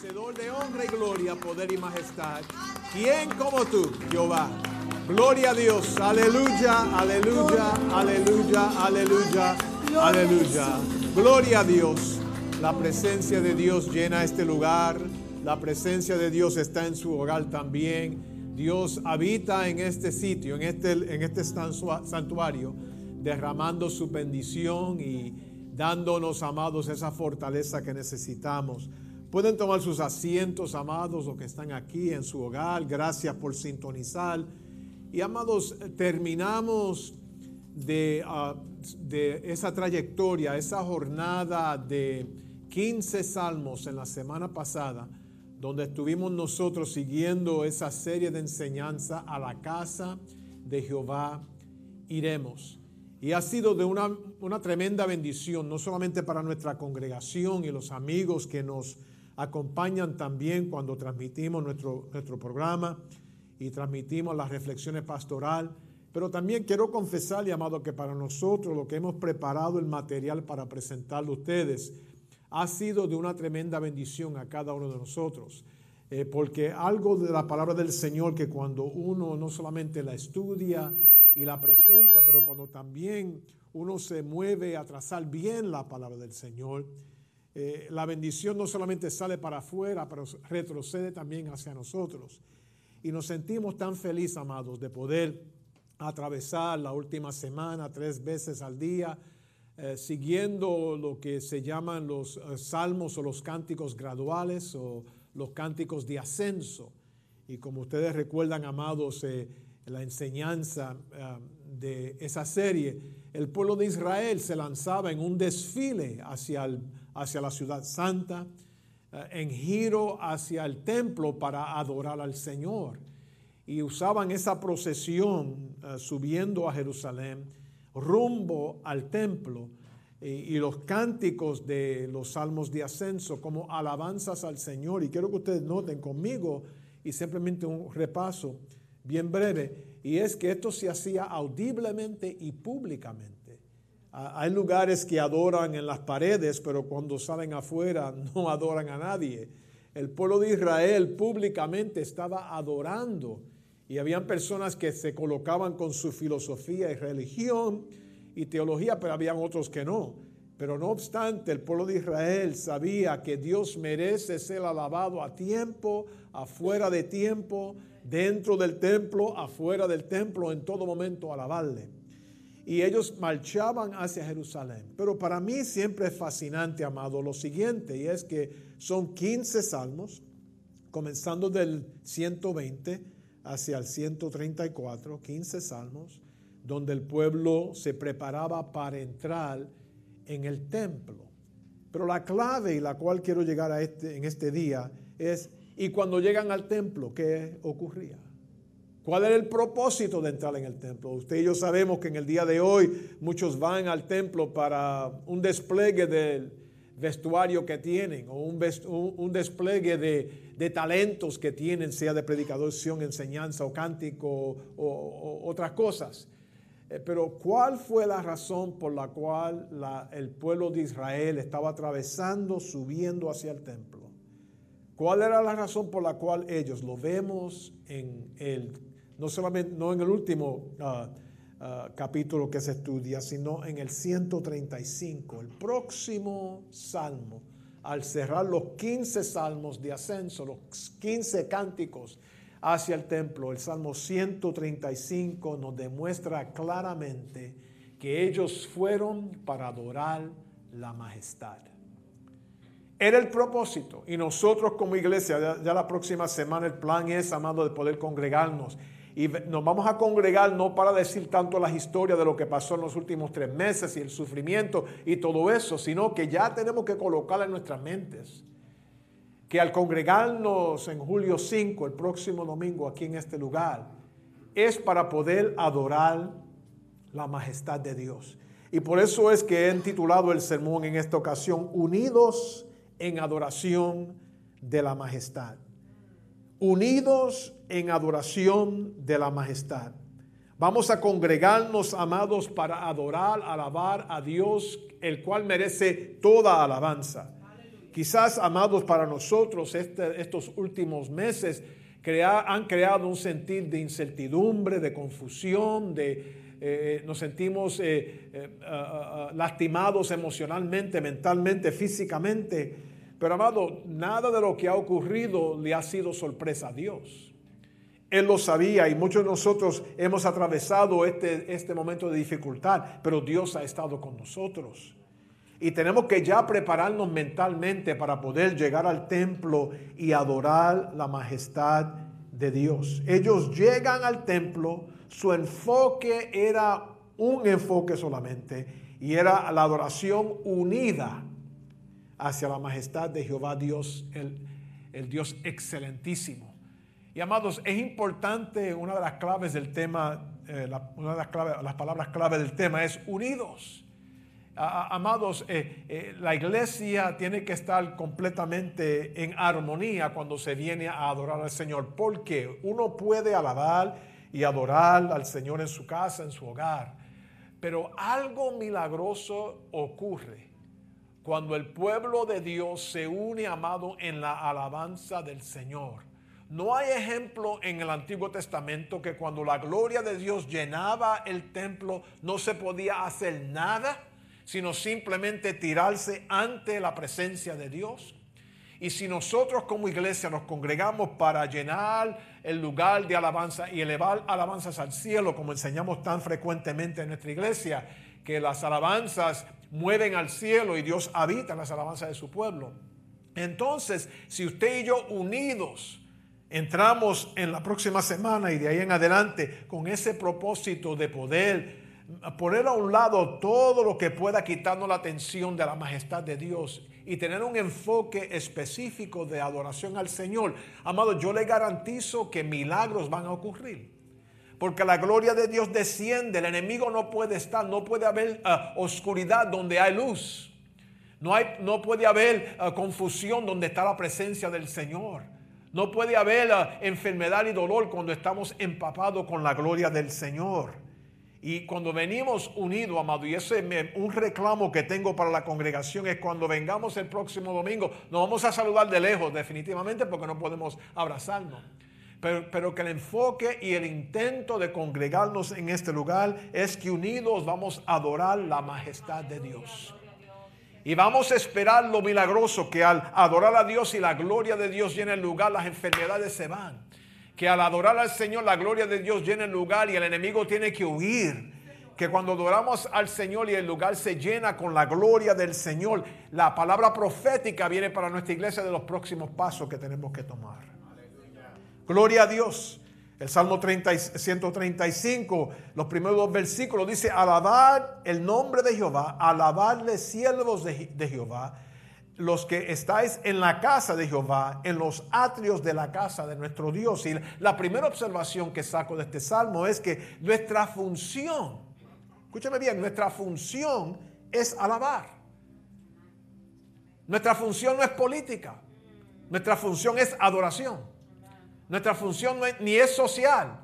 de honra y gloria, poder y majestad. ¿Quién como tú, Jehová? Gloria a Dios, aleluya, aleluya, aleluya, aleluya, aleluya. Gloria a Dios. La presencia de Dios llena este lugar. La presencia de Dios está en su hogar también. Dios habita en este sitio, en este, en este santuario, derramando su bendición y dándonos, amados, esa fortaleza que necesitamos. Pueden tomar sus asientos, amados, los que están aquí en su hogar. Gracias por sintonizar. Y, amados, terminamos de, ah, de esa trayectoria, esa jornada de 15 salmos en la semana pasada, donde estuvimos nosotros siguiendo esa serie de enseñanza a la casa de Jehová iremos. Y ha sido de una, una, tremenda bendición, no solamente para nuestra congregación y los amigos que nos acompañan también cuando transmitimos nuestro, nuestro programa y transmitimos las reflexiones pastoral. Pero también quiero confesarle, amado, que para nosotros lo que hemos preparado el material para presentarle a ustedes ha sido de una tremenda bendición a cada uno de nosotros. Eh, porque algo de la palabra del Señor que cuando uno no solamente la estudia y la presenta, pero cuando también uno se mueve a trazar bien la palabra del Señor, eh, la bendición no solamente sale para afuera, pero retrocede también hacia nosotros. Y nos sentimos tan felices, amados, de poder atravesar la última semana tres veces al día, eh, siguiendo lo que se llaman los eh, salmos o los cánticos graduales o los cánticos de ascenso. Y como ustedes recuerdan, amados, la enseñanza de esa serie, el pueblo de Israel se lanzaba en un desfile hacia, hacia la ciudad santa, eh, en giro hacia el templo para adorar al Señor. Y usaban esa procesión eh, subiendo a Jerusalén, rumbo al templo, y los cánticos de los salmos de ascenso como alabanzas al Señor. Y quiero que ustedes noten conmigo y simplemente un repaso bien breve, y es que esto se hacía audiblemente y públicamente. Hay lugares que adoran en las paredes, pero cuando salen afuera no adoran a nadie. El pueblo de Israel públicamente estaba adorando y habían personas que se colocaban con su filosofía y religión y teología, pero habían otros que no. Pero no obstante, el pueblo de Israel sabía que Dios merece ser alabado a tiempo, afuera de tiempo, dentro del templo, afuera del templo, en todo momento alabarle. Y ellos marchaban hacia Jerusalén. Pero para mí siempre es fascinante, amado, lo siguiente, y es que son 15 salmos, comenzando del 120 hacia el 134, 15 salmos, donde el pueblo se preparaba para entrar en el templo. Pero la clave y la cual quiero llegar a este, en este día es y cuando llegan al templo, ¿qué ocurría? ¿Cuál era el propósito de entrar en el templo? Usted y yo sabemos que en el día de hoy muchos van al templo para un despliegue del vestuario que tienen o un, despliegue de, talentos que tienen, sea de predicación, enseñanza o cántico o, o otras cosas. Eh, pero ¿cuál fue la razón por la cual el pueblo de Israel estaba atravesando, subiendo hacia el templo? ¿Cuál era la razón por la cual ellos, lo vemos en el, no solamente, no en el último ah, ah, capítulo que se estudia, sino en el 135, el próximo salmo, al cerrar los 15 salmos de ascenso, los 15 cánticos hacia el templo, el salmo 135 nos demuestra claramente que ellos fueron para adorar la majestad. Era el propósito. Y nosotros como iglesia, ya, la próxima semana el plan es, amado, de poder congregarnos. Y nos vamos a congregar no para decir tanto las historias de lo que pasó en los últimos tres meses y el sufrimiento y todo eso, sino que ya tenemos que colocar en nuestras mentes que al congregarnos en julio 5, el próximo domingo aquí en este lugar, es para poder adorar la majestad de Dios. Y por eso es que he titulado el sermón en esta ocasión, Unidos en adoración de la majestad. Unidos en adoración de la majestad. Vamos a congregarnos, amados, para adorar, alabar a Dios, el cual merece toda alabanza. quizás, amados, para nosotros este, estos últimos meses han creado un sentido de incertidumbre, de confusión, de, eh, nos sentimos eh, eh, lastimados emocionalmente, mentalmente, físicamente. Pero amado, nada de lo que ha ocurrido le ha sido sorpresa a Dios. Él lo sabía y muchos de nosotros hemos atravesado este, este momento de dificultad, pero Dios ha estado con nosotros. Y tenemos que ya prepararnos mentalmente para poder llegar al templo y adorar la majestad de Dios. Ellos llegan al templo, su enfoque era un enfoque solamente y era la adoración unida hacia la majestad de Jehová Dios, el, el Dios excelentísimo. Y amados, es importante, una de las claves del tema, eh, una de las, claves, las palabras clave del tema es unidos. amados, eh, eh, la iglesia tiene que estar completamente en armonía cuando se viene a adorar al Señor, porque uno puede alabar y adorar al Señor en su casa, en su hogar, pero algo milagroso ocurre cuando el pueblo de Dios se une, amado, en la alabanza del Señor. No hay ejemplo en el Antiguo Testamento que cuando la gloria de Dios llenaba el templo no se podía hacer nada, sino simplemente tirarse ante la presencia de Dios. Y si nosotros como iglesia nos congregamos para llenar el lugar de alabanza y elevar alabanzas al cielo, como enseñamos tan frecuentemente en nuestra iglesia, que las alabanzas mueven al cielo y Dios habita en las alabanzas de su pueblo. Entonces, si usted y yo unidos, entramos en la próxima semana y de ahí en adelante con ese propósito de poder poner a un lado todo lo que pueda quitarnos la atención de la majestad de Dios y tener un enfoque específico de adoración al Señor. Amado, yo le garantizo que milagros van a ocurrir. Porque la gloria de Dios desciende, el enemigo no puede estar, no puede haber ah, oscuridad donde hay luz. No, hay, no puede haber ah, confusión donde está la presencia del Señor. No puede haber ah, enfermedad y dolor cuando estamos empapados con la gloria del Señor. Y cuando venimos unidos, amado, y ese es un reclamo que tengo para la congregación es cuando vengamos el próximo domingo, nos vamos a saludar de lejos definitivamente porque no podemos abrazarnos. Pero, que el enfoque y el intento de congregarnos en este lugar es que unidos vamos a adorar la majestad de Dios. Y vamos a esperar lo milagroso que al adorar a Dios y la gloria de Dios llena el lugar, las enfermedades se van. Que al adorar al Señor la gloria de Dios llena el lugar y el enemigo tiene que huir. Que cuando adoramos al Señor y el lugar se llena con la gloria del Señor, la palabra profética viene para nuestra iglesia de los próximos pasos que tenemos que tomar. Gloria a Dios. El Salmo 135, los primeros dos versículos, dice, alabad el nombre de Jehová, alabadle siervos de, de Jehová, los que estáis en la casa de Jehová, en los atrios de la casa de nuestro Dios. Y la primera observación que saco de este salmo es que nuestra función, escúchame bien, nuestra función es alabar. Nuestra función no es política, nuestra función es adoración. Nuestra función no es, ni es social,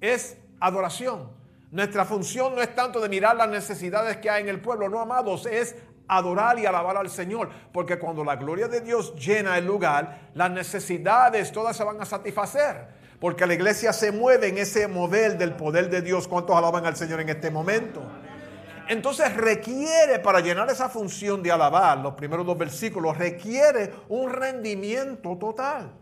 es adoración. Nuestra función no es tanto de mirar las necesidades que hay en el pueblo, no amados, es adorar y alabar al Señor. Porque cuando la gloria de Dios llena el lugar, las necesidades todas se van a satisfacer. Porque la iglesia se mueve en ese mover del poder de Dios. ¿Cuántos alaban al Señor en este momento? Entonces requiere para llenar esa función de alabar, los primeros dos versículos, requiere un rendimiento total.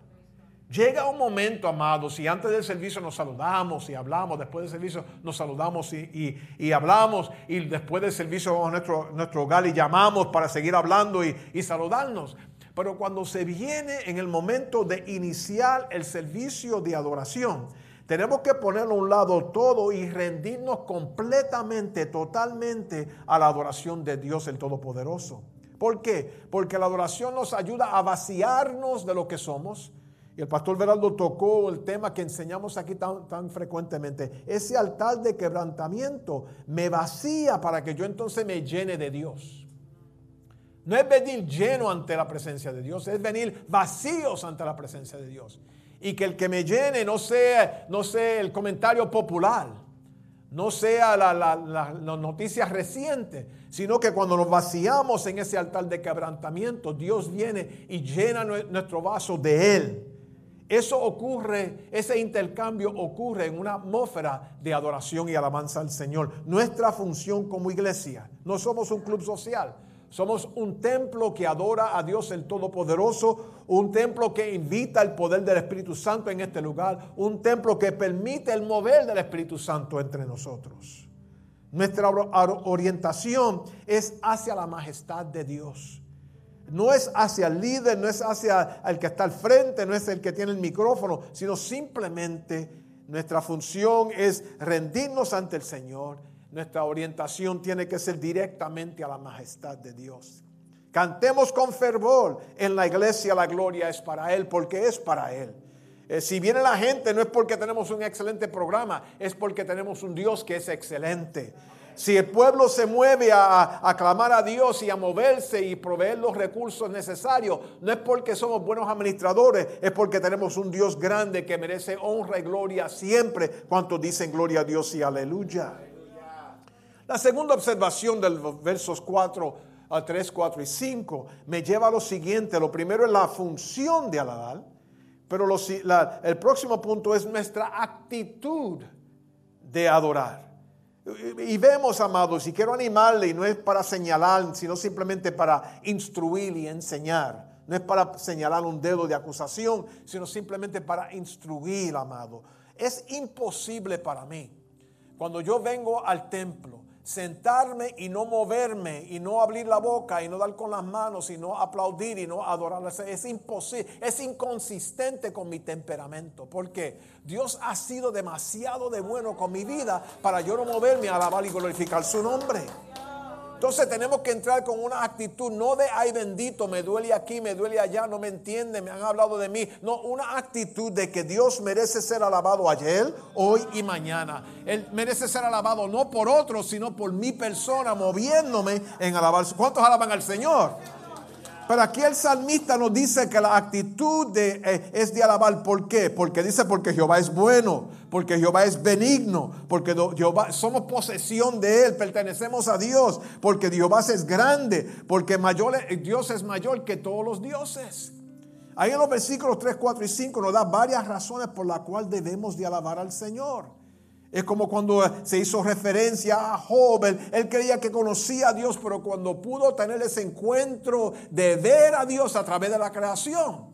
Llega un momento, amados, y antes del servicio nos saludamos y hablamos, después del servicio nos saludamos y, hablamos, y después del servicio vamos a nuestro, nuestro hogar y llamamos para seguir hablando y, y saludarnos. Pero cuando se viene en el momento de iniciar el servicio de adoración, tenemos que ponerlo a un lado todo y rendirnos completamente, totalmente a la adoración de Dios el Todopoderoso. ¿Por qué? Porque la adoración nos ayuda a vaciarnos de lo que somos y el pastor Veraldo tocó el tema que enseñamos aquí tan, frecuentemente. Ese altar de quebrantamiento me vacía para que yo entonces me llene de Dios. No es venir lleno ante la presencia de Dios, es venir vacíos ante la presencia de Dios. Y que el que me llene no sea, no sea el comentario popular, no sea las noticias recientes, sino que cuando nos vaciamos en ese altar de quebrantamiento, Dios viene y llena nuestro vaso de Él. Eso ocurre, ese intercambio ocurre en una atmósfera de adoración y alabanza al Señor. Nuestra función como iglesia, no somos un club social, somos un templo que adora a Dios el Todopoderoso, un templo que invita el poder del Espíritu Santo en este lugar, un templo que permite el mover del Espíritu Santo entre nosotros. Nuestra orientación es hacia la majestad de Dios. No es hacia el líder, no es hacia el que está al frente, no es el que tiene el micrófono, sino simplemente nuestra función es rendirnos ante el Señor nuestra orientación tiene que ser directamente a la majestad de Dios. Cantemos con fervor en la iglesia, la gloria es para Él, porque es para Él. Eh, si viene la gente no es porque tenemos un excelente programa, es porque tenemos un Dios que es excelente. Si el pueblo se mueve a, a, clamar a Dios y a moverse y proveer los recursos necesarios, no es porque somos buenos administradores, es porque tenemos un Dios grande que merece honra y gloria siempre. Cuantos dicen gloria a Dios y aleluya? La segunda observación del versos 4 a 3, 4 y 5 me lleva a lo siguiente. Lo primero es la función de alabar, pero el próximo punto es nuestra actitud de adorar. Y, vemos, amados, y quiero animarle, y no es para señalar, sino simplemente para instruir y enseñar. No es para señalar un dedo de acusación, sino simplemente para instruir, amado. Es imposible para mí, cuando yo vengo al templo, sentarme y no moverme y no abrir la boca y no dar con las manos y no aplaudir y no adorar. Es imposible, es inconsistente con mi temperamento. Porque Dios ha sido demasiado de bueno con mi vida para yo no moverme a alabar y glorificar su nombre. Entonces tenemos que entrar con una actitud, no de ay bendito, me duele aquí, me duele allá, no me entienden, me han hablado de mí. No, una actitud de que Dios merece ser alabado ayer, hoy y mañana. Él merece ser alabado no por otros, sino por mi persona, moviéndome en alabar. ¿Cuántos alaban al Señor? Pero aquí el salmista nos dice que la actitud de, eh, es de alabar. ¿Por qué? Porque dice porque Jehová es bueno, porque Jehová es benigno, porque Jehová, somos posesión de Él, pertenecemos a Dios, porque Jehová es grande, porque mayor, Dios es mayor que todos los dioses. Ahí en los versículos 3, 4 y 5 nos da varias razones por las cuales debemos de alabar al Señor. Es como cuando se hizo referencia a Job, él, creía que conocía a Dios, pero cuando pudo tener ese encuentro de ver a Dios a través de la creación,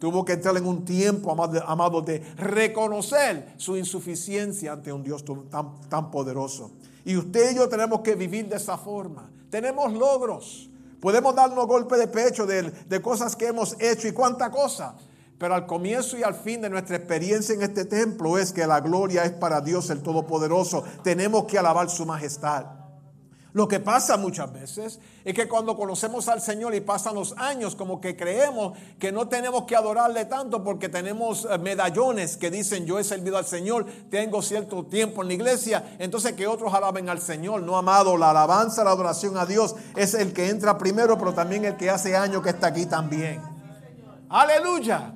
tuvo que entrar en un tiempo, amado, de reconocer su insuficiencia ante un Dios tan, tan poderoso. Y usted y yo tenemos que vivir de esa forma. Tenemos logros. Podemos darnos golpe de pecho de, de cosas que hemos hecho y cuánta cosa. Pero al comienzo y al fin de nuestra experiencia en este templo es que la gloria es para Dios el Todopoderoso. Tenemos que alabar su majestad. Lo que pasa muchas veces es que cuando conocemos al Señor y pasan los años, como que creemos que no tenemos que adorarle tanto porque tenemos eh, medallones que dicen yo he servido al Señor, tengo cierto tiempo en la iglesia, entonces que otros alaben al Señor. No, amado, la alabanza, la adoración a Dios es el que entra primero, pero también el que hace años que está aquí también. Aleluya.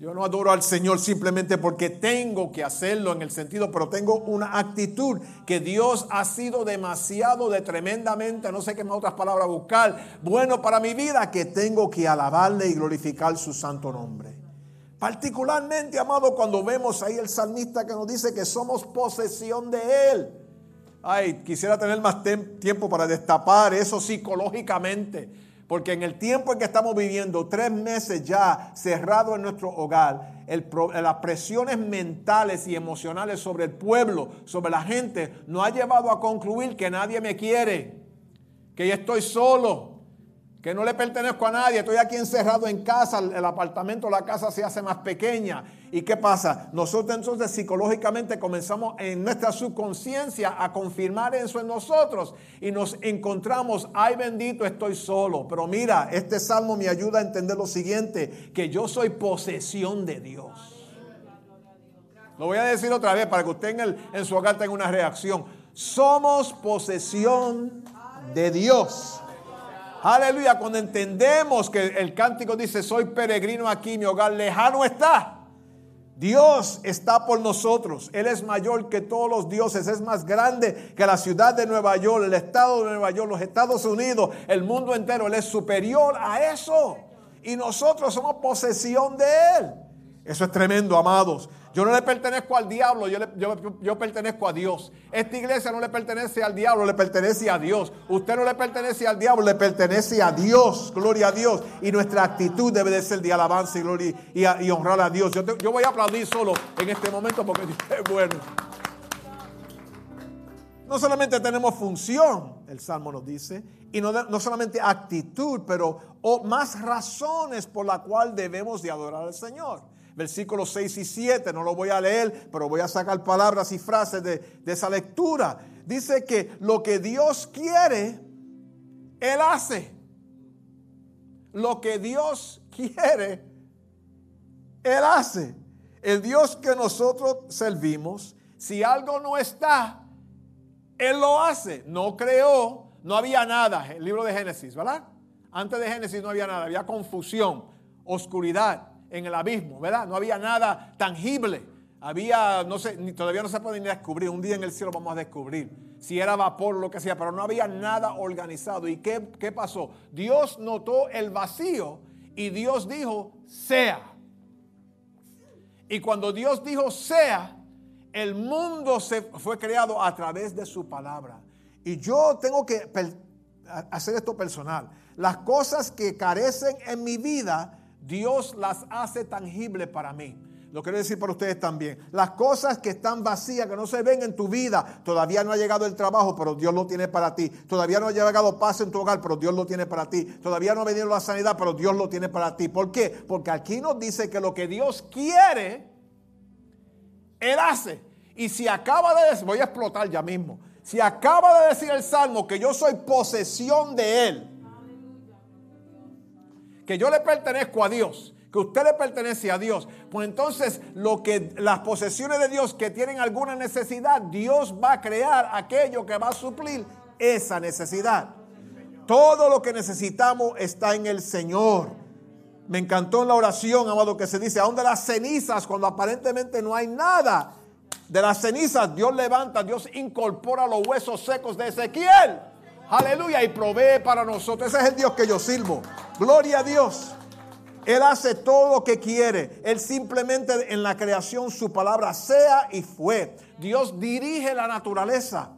Yo no adoro al Señor simplemente porque tengo que hacerlo en el sentido, pero tengo una actitud que Dios ha sido demasiado de tremendamente, no sé qué más otras palabras buscar, bueno para mi vida, que tengo que alabarle y glorificar su santo nombre. Particularmente, amado, cuando vemos ahí el salmista que nos dice que somos posesión de Él. Ay, quisiera tener más tiempo para destapar eso psicológicamente porque en el tiempo en que estamos viviendo, tres meses ya cerrado en nuestro hogar, las presiones mentales y emocionales sobre el pueblo, sobre la gente, nos ha llevado a concluir que nadie me quiere, que yo estoy solo, que no le pertenezco a nadie, estoy aquí encerrado en casa, el apartamento, la casa se hace más pequeña. ¿Y qué pasa? Nosotros entonces psicológicamente comenzamos en nuestra subconsciencia a confirmar eso en nosotros y nos encontramos, ay bendito, estoy solo. Pero mira, este salmo me ayuda a entender lo siguiente, que yo soy posesión de Dios. Lo voy a decir otra vez para que usted en, en su hogar tenga una reacción. Somos posesión de Dios. Aleluya, cuando entendemos que el cántico dice, soy peregrino aquí, mi hogar lejano está. Dios está por nosotros. Él es mayor que todos los dioses. Es más grande que la ciudad de Nueva York, el estado de Nueva York, los Estados Unidos, el mundo entero. Él es superior a eso. Y nosotros somos posesión de Él. Eso es tremendo, amados. Yo no le pertenezco al diablo, yo, yo, pertenezco a Dios. Esta iglesia no le pertenece al diablo, le pertenece a Dios. Usted no le pertenece al diablo, le pertenece a Dios. Gloria a Dios. Y nuestra actitud debe de ser de alabanza y gloria y, honrar a Dios. Yo, voy a aplaudir solo en este momento porque es bueno. No solamente tenemos función, el Salmo nos dice, y no, no solamente actitud, pero más razones por la cual debemos de adorar al Señor versículos 6 y 7, no lo voy a leer, pero voy a sacar palabras y frases de, esa lectura. Dice que lo que Dios quiere, Él hace. Lo que Dios quiere, Él hace. El Dios que nosotros servimos, si algo no está, Él lo hace. No creó, no había nada. El libro de Génesis, ¿verdad? Antes de Génesis no había nada, había confusión, oscuridad en el abismo, ¿verdad? No había nada tangible. Había, no sé, todavía no se puede ni descubrir. Un día en el cielo vamos a descubrir si era vapor lo que sea, pero no había nada organizado. ¿Y qué, qué pasó? Dios notó el vacío y Dios dijo, sea. Y cuando Dios dijo, sea, el mundo se fue creado a través de su palabra. Y yo tengo que hacer esto personal. Las cosas que carecen en mi vida, Dios las hace tangibles para mí. Lo quiero decir para ustedes también. Las cosas que están vacías, que no se ven en tu vida, todavía no ha llegado el trabajo, pero Dios lo tiene para ti. Todavía no ha llegado paz en tu hogar, pero Dios lo tiene para ti. Todavía no ha venido la sanidad, pero Dios lo tiene para ti. ¿Por qué? Porque aquí nos dice que lo que Dios quiere, Él hace. Y si acaba de decir, voy a explotar ya mismo. Si acaba de decir el Salmo que yo soy posesión de Él, que yo le pertenezco a Dios, que usted le pertenece a Dios, pues entonces lo que las posesiones de Dios que tienen alguna necesidad, Dios va a crear aquello que va a suplir esa necesidad. Todo lo que necesitamos está en el Señor. Me encantó en la oración, amado, que se dice, aún de las cenizas, cuando aparentemente no hay nada, de las cenizas Dios levanta, Dios incorpora los huesos secos de Ezequiel. Aleluya, y provee para nosotros. Ese es el Dios que yo sirvo. Gloria a Dios. Él hace todo lo que quiere. Él simplemente en la creación su palabra sea y fue. Dios dirige la naturaleza.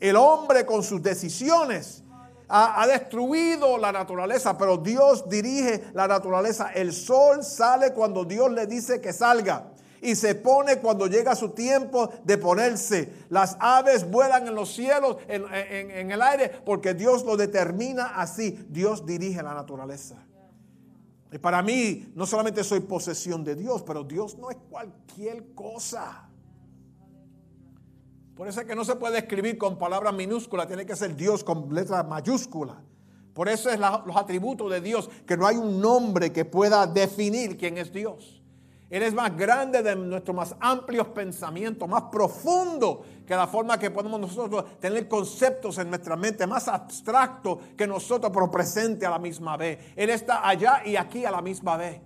El hombre con sus decisiones ha, ha, destruido la naturaleza, pero Dios dirige la naturaleza. El sol sale cuando Dios le dice que salga y se pone cuando llega su tiempo de ponerse. Las aves vuelan en los cielos, en, el aire, porque Dios lo determina así. Dios dirige la naturaleza. Y para mí, no solamente soy posesión de Dios, pero Dios no es cualquier cosa. Por eso es que no se puede escribir con palabras minúsculas, tiene que ser Dios con letras mayúsculas. Por eso es los atributos de Dios, que no hay un nombre que pueda definir quién es Dios. Él es más grande de nuestros más amplios pensamientos, más profundo que la forma que podemos nosotros tener conceptos en nuestra mente, más abstracto que nosotros, pero presente a la misma vez. Él está allá y aquí a la misma vez.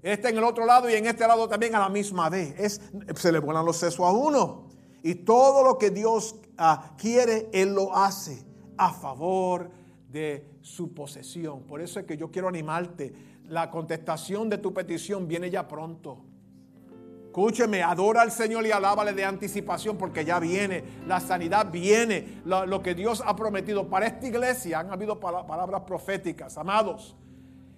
Él está en el otro lado y en este lado también a la misma vez. Se le vuelan los sesos a uno. Y todo lo que Dios ah, quiere, Él lo hace a favor de su posesión. Por eso es que yo quiero animarte. La contestación de tu petición viene ya pronto. Escúcheme, adora al Señor y alábale de anticipación porque ya viene, la sanidad viene, lo, que Dios ha prometido. Para esta iglesia han habido palabras proféticas, amados.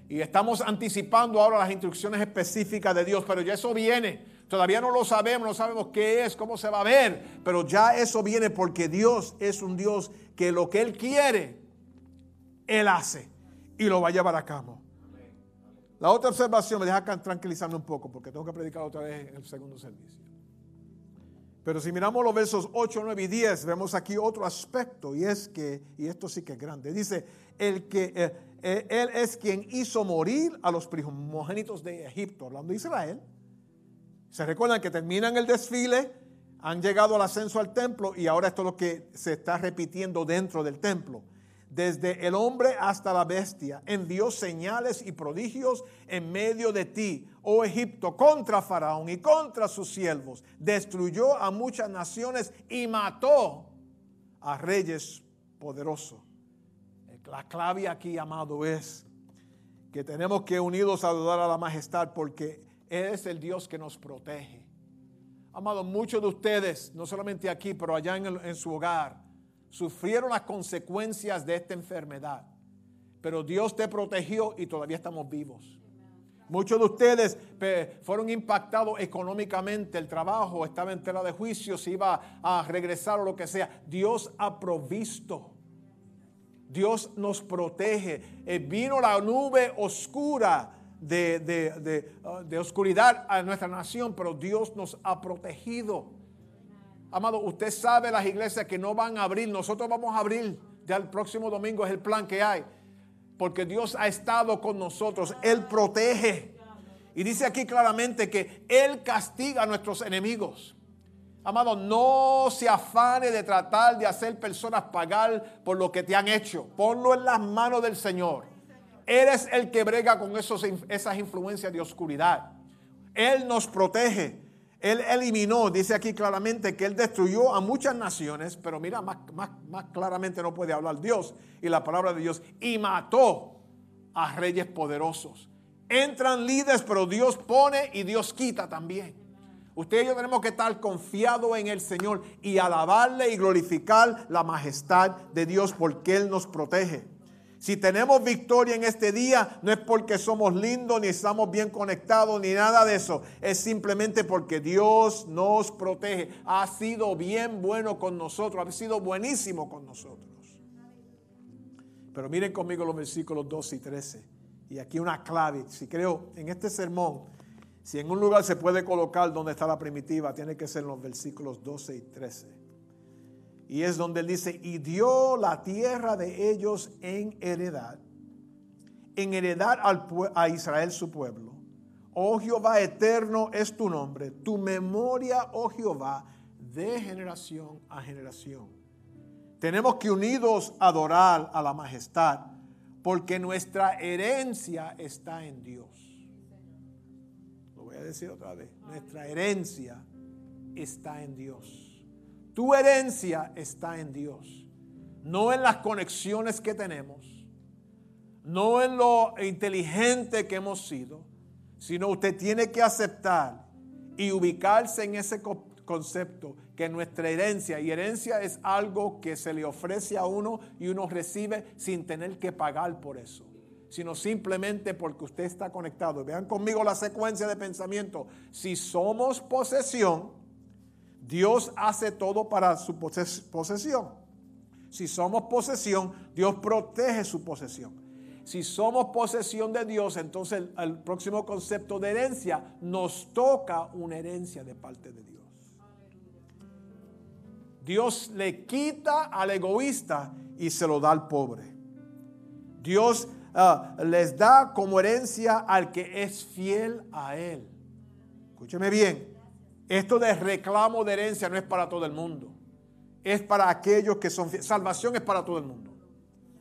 Y estamos anticipando ahora las instrucciones específicas de Dios, pero ya eso viene. Todavía no lo sabemos, no sabemos qué es, cómo se va a ver, pero ya eso viene porque Dios es un Dios que lo que Él quiere, Él hace y lo va a llevar a cabo. La otra observación me deja tranquilizarme un poco porque tengo que predicar otra vez en el segundo servicio. Pero si miramos los versos 8, 9 y 10, vemos aquí otro aspecto y es que, y esto sí que es grande, dice, el que, eh, eh, Él es quien hizo morir a los primogénitos de Egipto, hablando de Israel. Se recuerdan que terminan el desfile, han llegado al ascenso al templo y ahora esto es lo que se está repitiendo dentro del templo. Desde el hombre hasta la bestia. Envió señales y prodigios en medio de ti, oh Egipto, contra Faraón y contra sus siervos. Destruyó a muchas naciones y mató a reyes poderosos. La clave aquí, amado, es que tenemos que unidos adudar a la majestad porque Él es el Dios que nos protege. Amado, muchos de ustedes, no solamente aquí, pero allá en su hogar, sufrieron las consecuencias de esta enfermedad. Pero Dios te protegió y todavía estamos vivos. Muchos de ustedes fueron impactados económicamente, el trabajo estaba en tela de juicio, se iba a regresar o lo que sea. Dios ha provisto. Dios nos protege. Eh, vino la nube oscura de, uh, de oscuridad a nuestra nación, pero Dios nos ha protegido. Amado, usted sabe las iglesias que no van a abrir, nosotros vamos a abrir. Ya el próximo domingo es el plan que hay. Porque Dios ha estado con nosotros, Él protege. Y dice aquí claramente que Él castiga a nuestros enemigos. Amado, no se afane de tratar de hacer personas pagar por lo que te han hecho. Ponlo en las manos del Señor. Eres el que brega con esos, esas influencias de oscuridad. Él nos protege. Él eliminó, dice aquí claramente que Él destruyó a muchas naciones, pero mira, más, más, claramente no puede hablar Dios y la palabra de Dios, y mató a reyes poderosos. Entran líderes, pero Dios pone y Dios quita también. Usted y yo tenemos que estar confiados en el Señor y alabarle y glorificar la majestad de Dios porque Él nos protege. Si tenemos victoria en este día, no es porque somos lindos, ni estamos bien conectados, ni nada de eso. Es simplemente porque Dios nos protege. Ha sido bien bueno con nosotros, ha sido buenísimo con nosotros. Pero miren conmigo los versículos 12 y 13. Y aquí una clave. Si creo en este sermón, si en un lugar se puede colocar donde está la primitiva, tiene que ser en los versículos 12 y 13. Y es donde él dice, y dio la tierra de ellos en heredad, en heredad al, a Israel su pueblo. Oh Jehová eterno es tu nombre, tu memoria, oh Jehová, de generación a generación. Tenemos que unidos adorar a la majestad, porque nuestra herencia está en Dios. Lo voy a decir otra vez, nuestra herencia está en Dios. Tu herencia está en Dios, no en las conexiones que tenemos, no en lo inteligente que hemos sido, sino usted tiene que aceptar y ubicarse en ese concepto que nuestra herencia, y herencia es algo que se le ofrece a uno y uno recibe sin tener que pagar por eso sino simplemente porque usted está conectado. Vean conmigo la secuencia de pensamiento. Si somos posesión, Dios hace todo para su posesión. Si somos posesión, Dios protege su posesión. Si somos posesión de Dios, entonces el, próximo concepto de herencia nos toca una herencia de parte de Dios. Dios le quita al egoísta y se lo da al pobre. Dios ah, les da como herencia al que es fiel a Él. Escúcheme bien. Esto de reclamo de herencia no es para todo el mundo. Es para aquellos que son Salvación es para todo el mundo.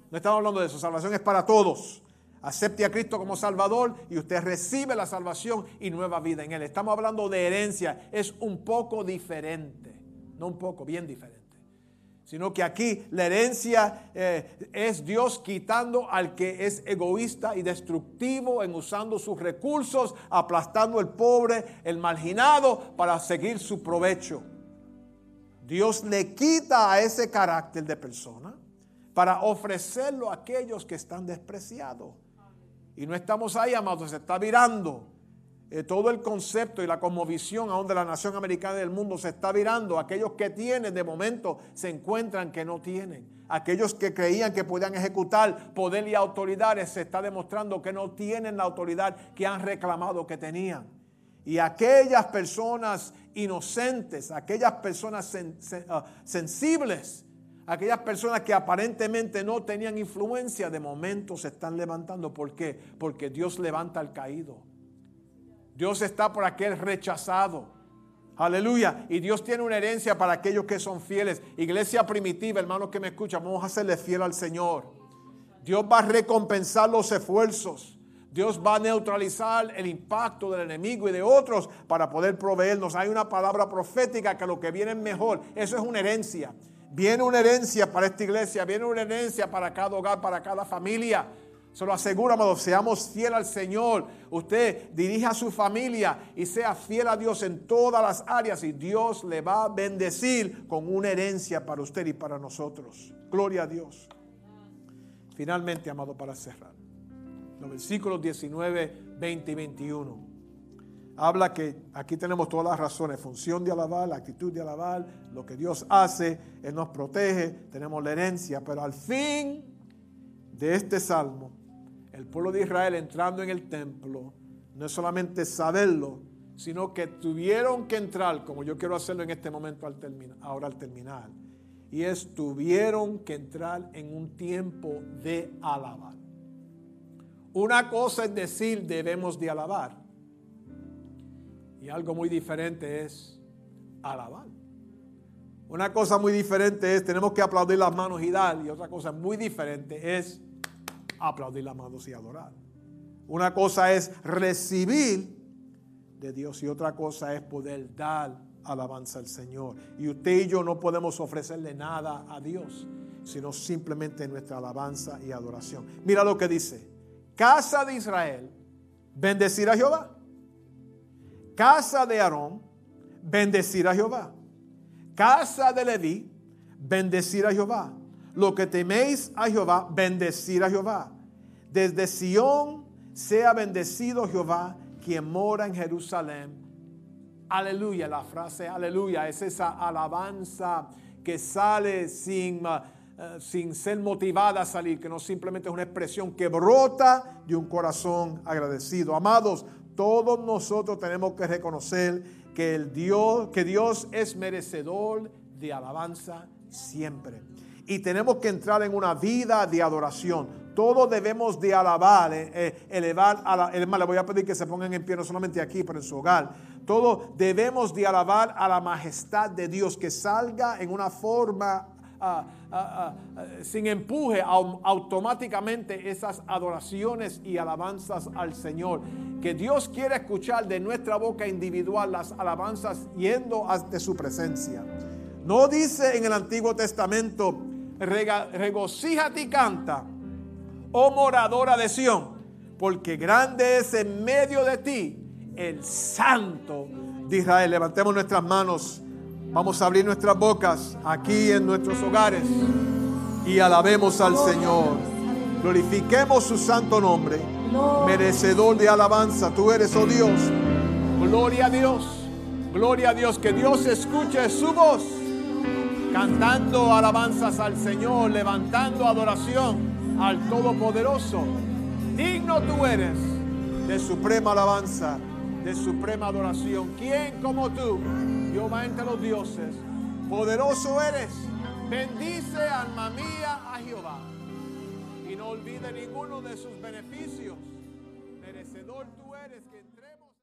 No estamos hablando de eso. Salvación es para todos. Acepte a Cristo como Salvador y usted recibe la salvación y nueva vida en Él. Estamos hablando de herencia. Es un poco diferente. No un poco, bien diferente sino que aquí la herencia eh, es Dios quitando al que es egoísta y destructivo en usando sus recursos, aplastando al pobre, el marginado, para seguir su provecho. Dios le quita a ese carácter de persona para ofrecerlo a aquellos que están despreciados. Y no estamos ahí, amados, se está virando eh, todo el concepto y la cosmovisión a donde la nación americana del mundo se está virando. Aquellos que tienen de momento se encuentran que no tienen. Aquellos que creían que podían ejecutar poder y autoridades se está demostrando que no tienen la autoridad que han reclamado que tenían. Y aquellas personas inocentes, aquellas personas ah, sensibles, aquellas personas que aparentemente no tenían influencia, de momento se están levantando. ¿Por qué? Porque Dios levanta al caído. Dios está por aquel rechazado. Aleluya. Y Dios tiene una herencia para aquellos que son fieles. Iglesia primitiva, hermanos que me escuchan, vamos a serle fiel al Señor. Dios va a recompensar los esfuerzos. Dios va a neutralizar el impacto del enemigo y de otros para poder proveernos. Hay una palabra profética que lo que viene es mejor. Eso es una herencia. Viene una herencia para esta iglesia, viene una herencia para cada hogar, para cada familia. Se lo aseguro, amados, seamos fieles al Señor. Usted dirija a su familia y sea fiel a Dios en todas las áreas y Dios le va a bendecir con una herencia para usted y para nosotros. Gloria a Dios. Finalmente, amado, para cerrar los versículos 19, 20 y 21. Habla que aquí tenemos todas las razones, función de alabar, la actitud de alabar, lo que Dios hace, Él nos protege, tenemos la herencia, pero al fin de este salmo, el pueblo de Israel entrando en el templo, no es solamente saberlo, sino que tuvieron que entrar, como yo quiero hacerlo en este momento al terminar, ahora al terminar, y es tuvieron que entrar en un tiempo de alabar. Una cosa es decir debemos de alabar. Y algo muy diferente es alabar. Una cosa muy diferente es tenemos que aplaudir las manos y dar. Y otra cosa muy diferente es aplaudir las manos y adorar. Una cosa es recibir de Dios y otra cosa es poder dar alabanza al Señor. Y usted y yo no podemos ofrecerle nada a Dios, sino simplemente nuestra alabanza y adoración. Mira lo que dice casa de Israel, bendecir a Jehová. Casa de Aarón, bendecir a Jehová. Casa de Leví, bendecir a Jehová. Lo que teméis a Jehová, bendecir a Jehová. Desde Sión sea bendecido Jehová, quien mora en Jerusalén. Aleluya, la frase aleluya es esa alabanza que sale sin eh, sin ser motivada a salir, que no simplemente es una expresión que brota de un corazón agradecido. Amados, todos nosotros tenemos que reconocer que, el Dios, que Dios es merecedor de alabanza siempre. Y tenemos que entrar en una vida de adoración. Todos debemos de alabar, eh, eh, elevar a la... le voy a pedir que se pongan en pie no solamente aquí, pero en su hogar. Todos debemos de alabar a la majestad de Dios, que salga en una forma sin empuje automáticamente esas adoraciones y alabanzas al Señor. Que Dios quiere escuchar de nuestra boca individual las alabanzas yendo ante su presencia. No dice en el Antiguo Testamento, regocíjate y canta, oh moradora de Sión, porque grande es en medio de ti el Santo de Israel. Levantemos nuestras manos Vamos a abrir nuestras bocas aquí en nuestros hogares y alabemos al Señor. Glorifiquemos su santo nombre. Merecedor de alabanza, tú eres, oh Dios. Gloria a Dios. Gloria a Dios. Que Dios escuche su voz. Cantando alabanzas al Señor, levantando adoración al Todopoderoso. Digno tú eres de suprema alabanza, de suprema adoración. ¿Quién como tú? Jehová entre los dioses. Poderoso eres. Bendice, alma mía, a Jehová. Y no olvide ninguno de sus beneficios. Merecedor tú eres.